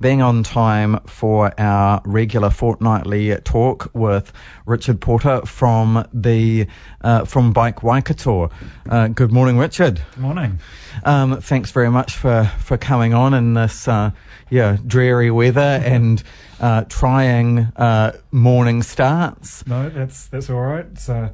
Being on time for our regular fortnightly talk with Richard Porter from the uh, from Bike Waikato. Uh, good morning, Richard. Good morning. Um, thanks very much for, for coming on in this uh, yeah dreary weather and uh, trying uh, morning starts. No, that's that's all right. It's uh,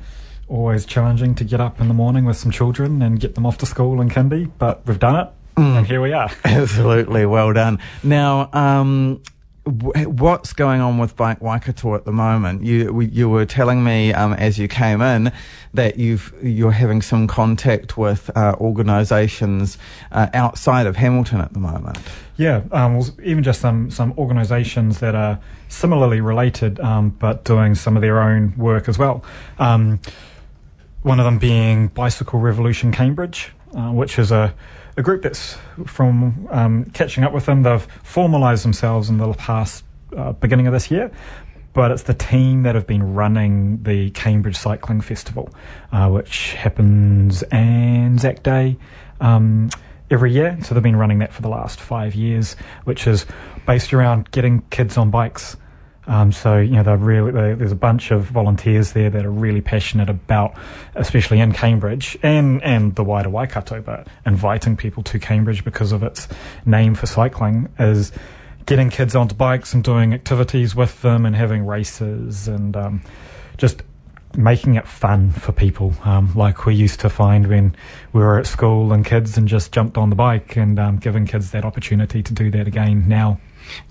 always challenging to get up in the morning with some children and get them off to school and kindy, but we've done it. Mm. And here we are. Absolutely, well done. Now, um, what's going on with Bike Waikato at the moment? You you were telling me um, as you came in that you've you're having some contact with uh, organisations uh, outside of Hamilton at the moment. Yeah, um, well, even just some some organisations that are similarly related, um, but doing some of their own work as well. Um, one of them being Bicycle Revolution Cambridge, uh, which is a a group that's from um, catching up with them. They've formalised themselves in the past uh, beginning of this year, but it's the team that have been running the Cambridge Cycling Festival, uh, which happens Anzac Day. Um, every year, so they've been running that for the last five years, which is based around getting kids on bikes um, so you know, really they, there's a bunch of volunteers there that are really passionate about, especially in Cambridge and and the wider Waikato, but inviting people to Cambridge because of its name for cycling is getting kids onto bikes and doing activities with them and having races and um, just making it fun for people, um, like we used to find when we were at school and kids and just jumped on the bike and um, giving kids that opportunity to do that again now.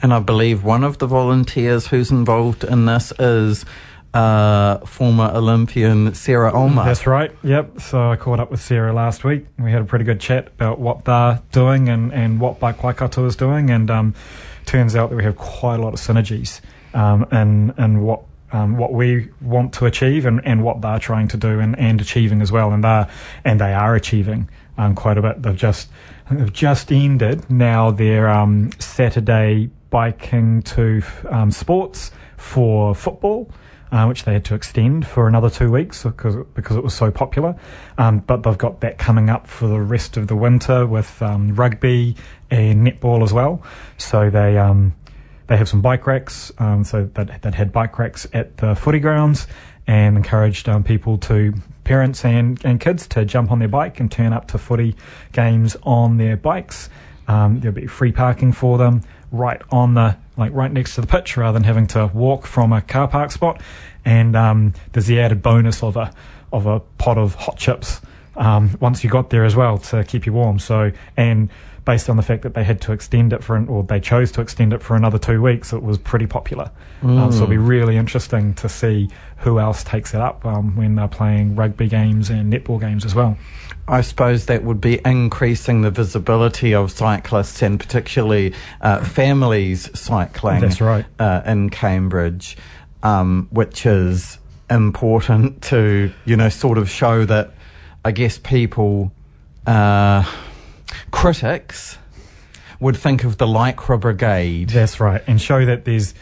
And I believe one of the volunteers who's involved in this is uh, former Olympian Sarah Ulmer. That's right. Yep. So I caught up with Sarah last week. We had a pretty good chat about what they're doing and, and what Bike Waikato is doing. And um, turns out that we have quite a lot of synergies um, in, in what um, what we want to achieve and, and what they're trying to do and, and achieving as well. And they and they are achieving um, quite a bit. They've just they've just ended now their um, Saturday biking to um, sports for football. Uh, which they had to extend for another two weeks because because it was so popular. Um, but they've got that coming up for the rest of the winter with um, rugby and netball as well. So they um, they have some bike racks. Um, so that that had bike racks at the footy grounds and encouraged um, people to parents and, and kids to jump on their bike and turn up to footy games on their bikes. Um, there'll be free parking for them right on the like right next to the pitch rather than having to walk from a car park spot. And um, there's the added bonus of a of a pot of hot chips um, once you got there as well to keep you warm. So and based on the fact that they had to extend it for, an, or they chose to extend it for another two weeks, it was pretty popular. Mm. Um, so it'll be mm. really interesting to see who else takes it up um, when they're playing rugby games and netball games as well. I suppose that would be increasing the visibility of cyclists and particularly uh, families cycling. That's right. Uh, in Cambridge, um, which is important to, you know, sort of show that, I guess, people. Uh, critics would think of the Lycra Brigade. That's right, and show that there's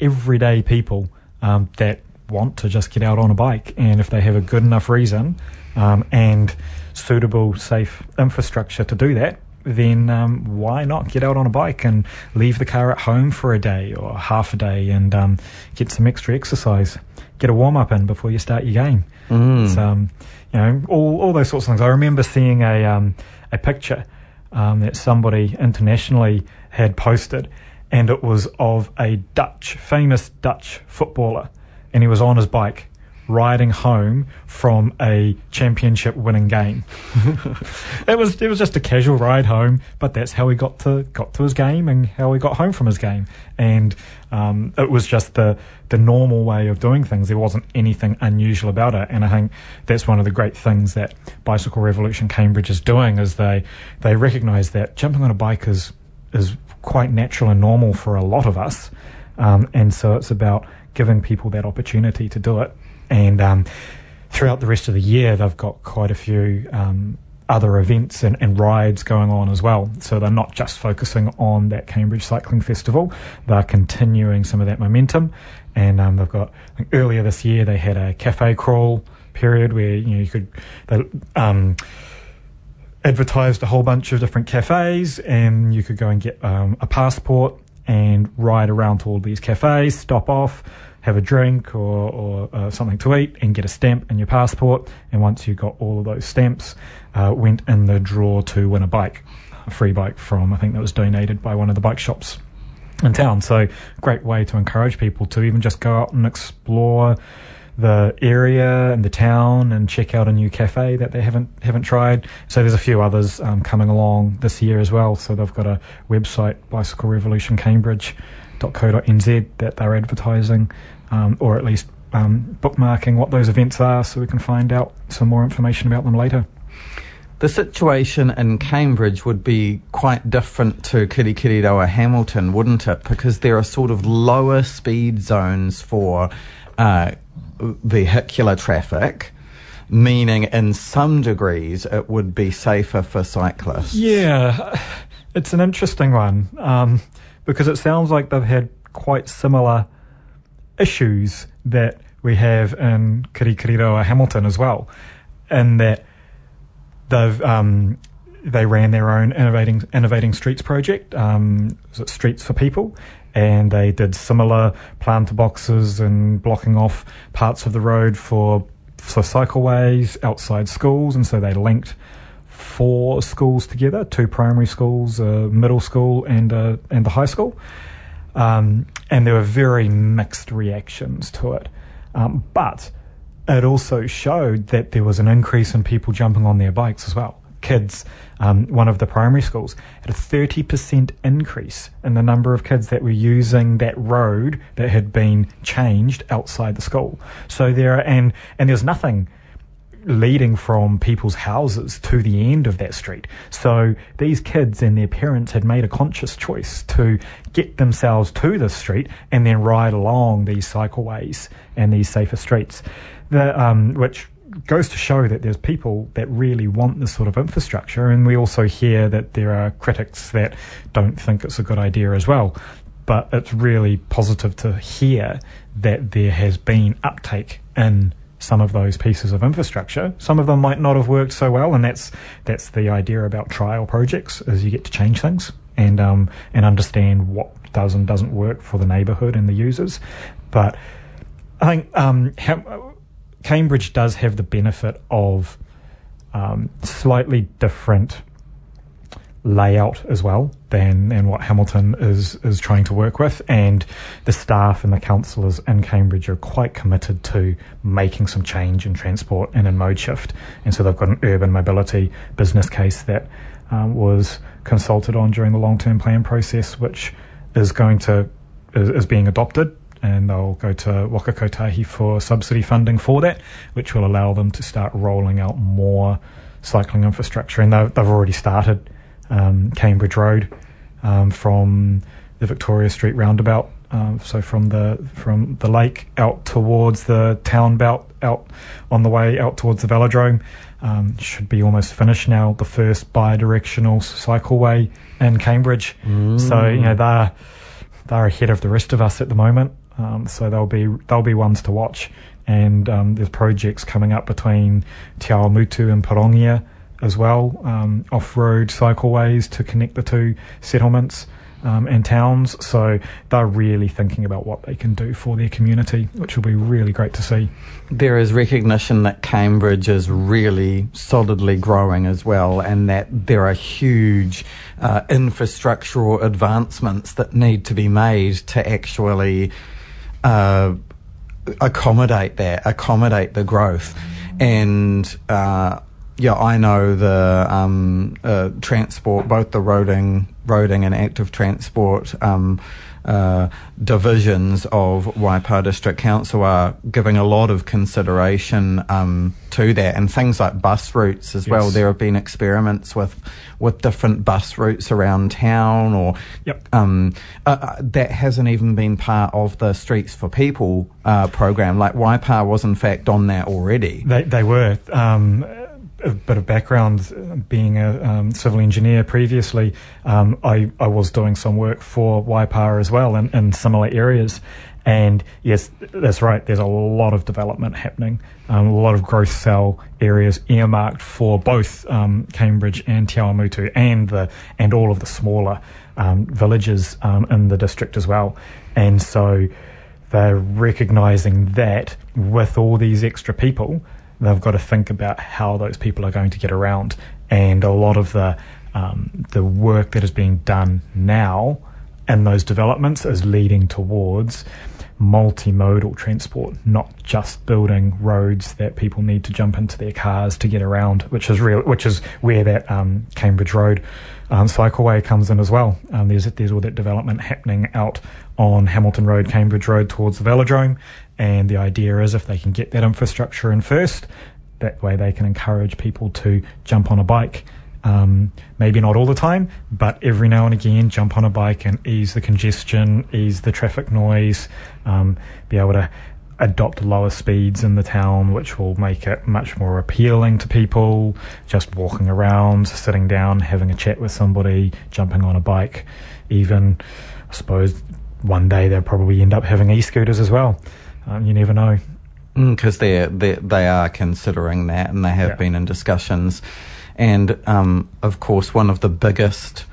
everyday people um, that want to just get out on a bike, and if they have a good enough reason um, and suitable, safe infrastructure to do that, then um, why not get out on a bike and leave the car at home for a day or half a day and um, get some extra exercise, get a warm up in before you start your game. Mm. Um, you know, all all those sorts of things. I remember seeing a um, a picture um, that somebody internationally had posted, and it was of a Dutch, famous Dutch footballer, and he was on his bike riding home from a championship winning game. it was it was just a casual ride home, but that's how he got to got to his game and how he got home from his game. And um, it was just the the normal way of doing things. There wasn't anything unusual about it. And I think that's one of the great things that Bicycle Revolution Cambridge is doing is they they recognise that jumping on a bike is is quite natural and normal for a lot of us. Um, and so it's about giving people that opportunity to do it and um, throughout the rest of the year, they've got quite a few um, other events and, and, rides going on as well. So they're not just focusing on that Cambridge Cycling Festival, they're continuing some of that momentum. And um, they've got, earlier this year, they had a cafe crawl period where you know you could they um, advertised a whole bunch of different cafes, and you could go and get um, a passport and ride around to all these cafes, stop off, have a drink or, or uh, something to eat, and get a stamp in your passport. And once you got all of those stamps, uh, went in the draw to win a bike, a free bike from I think that was donated by one of the bike shops in town. So great way to encourage people to even just go out and explore the area and the town and check out a new cafe that they haven't haven't tried. So there's a few others um, coming along this year as well. So they've got a website, Bicycle Revolution Cambridge.co.nz, that they're advertising, um, or at least um, bookmarking what those events are, so we can find out some more information about them later. The situation in Cambridge would be quite different to Kirikiriroa Hamilton, wouldn't it? Because there are sort of lower speed zones for uh, vehicular traffic, meaning in some degrees it would be safer for cyclists. Yeah, it's an interesting one um, because it sounds like they've had quite similar issues that we have in Kirikiriroa Hamilton as well, in that they've um, they ran their own innovating innovating streets project, um, Streets for People, and they did similar planter boxes and blocking off parts of the road for for cycleways outside schools, and so they linked four schools together: two primary schools, a middle school, and a, and the high school. Um, and there were very mixed reactions to it, um, but it also showed that there was an increase in people jumping on their bikes as well kids, um, one of the primary schools, had a 30% increase in the number of kids that were using that road that had been changed outside the school. So there, are, and, and there's nothing leading from people's houses to the end of that street. So these kids and their parents had made a conscious choice to get themselves to the street and then ride along these cycleways and these safer streets. The, um, which goes to show that there's people that really want this sort of infrastructure, and we also hear that there are critics that don't think it's a good idea as well. But it's really positive to hear that there has been uptake in some of those pieces of infrastructure. Some of them might not have worked so well, and that's that's the idea about trial projects: is you get to change things and um, and understand what does and doesn't work for the neighbourhood and the users. But I think um, Cambridge does have the benefit of um, slightly different layout as well than, than what Hamilton is is trying to work with, and the staff and the councillors in Cambridge are quite committed to making some change in transport and in mode shift, and so they've got an urban mobility business case that um, was consulted on during the long term plan process, which is going to is, is being adopted and they'll go to Waka Kotahi for subsidy funding for that, which will allow them to start rolling out more cycling infrastructure. And they've, they've already started um, Cambridge Road um, from the Victoria Street roundabout, um, so from the from the lake out towards the town belt, out on the way out towards the velodrome. Um, should be almost finished now. The first bi-directional cycleway in Cambridge. Mm. So you know they're they're ahead of the rest of us at the moment. Um, so they'll be they'll be ones to watch. And um, there's projects coming up between Te Awamutu and Pirongia as well, um, off-road cycleways to connect the two settlements. Um, and towns. So they're really thinking about what they can do for their community, which will be really great to see. There is recognition that Cambridge is really solidly growing as well, and that there are huge uh, infrastructural advancements that need to be made to actually uh, accommodate that, accommodate the growth. And uh, yeah, I know the um, uh, transport, both the roading, roading and active transport um, uh, divisions of Waipa District Council are giving a lot of consideration um, to that, and things like bus routes as yes. well. There have been experiments with with different bus routes around town, or yep. um, uh, uh that hasn't even been part of the Streets for People uh, program. Like Waipa was in fact on that already. They they were. A bit of background, being a um, civil engineer previously, um, I, I was doing some work for Waipa as well in, in similar areas. And yes, that's right. There's a lot of development happening, um, a lot of growth cell areas earmarked for both um, Cambridge and Te Awamutu and the and all of the smaller um, villages um, in the district as well. And so they're recognizing that with all these extra people, they've got to think about how those people are going to get around. And a lot of the um, the work that is being done now in those developments is leading towards multimodal transport, not just building roads that people need to jump into their cars to get around, which is real, which is where that um, Cambridge Road um, cycleway comes in as well. Um, there's there's all that development happening out on Hamilton Road, Cambridge Road towards the velodrome, and the idea is if they can get that infrastructure in first, that way they can encourage people to jump on a bike um, maybe not all the time, but every now and again, jump on a bike and ease the congestion, ease the traffic noise, um, be able to adopt lower speeds in the town, which will make it much more appealing to people. Just walking around, sitting down, having a chat with somebody, jumping on a bike, even, I suppose, one day they'll probably end up having e-scooters as well. Um, you never know. Because mm, they're, they're, they are considering that and they have yeah. been in discussions. And um, of course, one of the biggest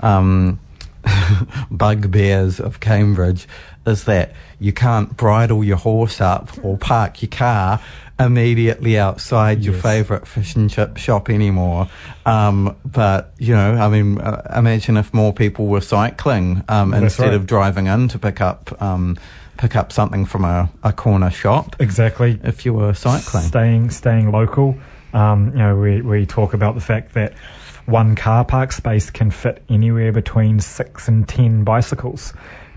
um, bugbears of Cambridge is that you can't bridle your horse up or park your car immediately outside yes. your favourite fish and chip shop anymore. Um, but, you know, I mean, uh, imagine if more people were cycling um, instead right. of driving in to pick up. Um, pick up something from a, a corner shop. Exactly. If you were cycling. Staying staying local. Um, you know, we, we talk about the fact that one car park space can fit anywhere between six and ten bicycles,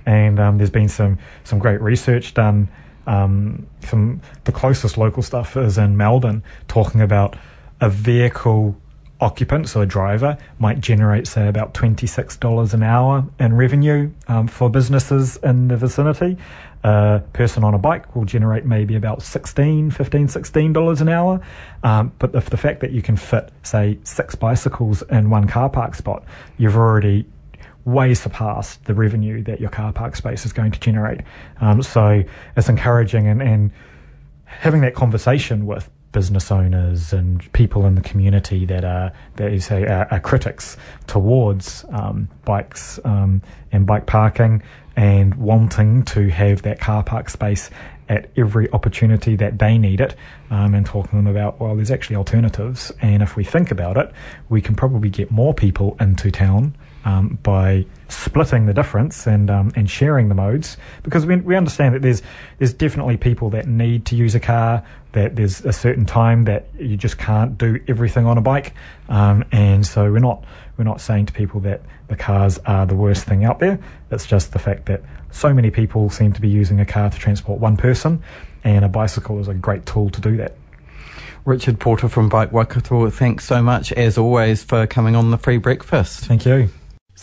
and um, there's been some some great research done. Um, some the closest local stuff is in Melbourne, talking about a vehicle occupant, so a driver, might generate, say, about $26 an hour in revenue um, for businesses in the vicinity. A person on a bike will generate maybe about 16 15 $16 an hour. Um, but the, the fact that you can fit, say, six bicycles in one car park spot, you've already way surpassed the revenue that your car park space is going to generate. Um, so it's encouraging and, and having that conversation with business owners and people in the community that are that you say are, are critics towards um, bikes um, and bike parking and wanting to have that car park space at every opportunity that they need it um, and talking to them about well there's actually alternatives. And if we think about it we can probably get more people into town um, by splitting the difference and um, and sharing the modes because we, we understand that there's there's definitely people that need to use a car that there's a certain time that you just can't do everything on a bike um, and so we're not we're not saying to people that the cars are the worst thing out there it's just the fact that so many people seem to be using a car to transport one person and a bicycle is a great tool to do that Richard Porter from Bike Waikato, thanks so much as always for coming on the free breakfast. Thank you.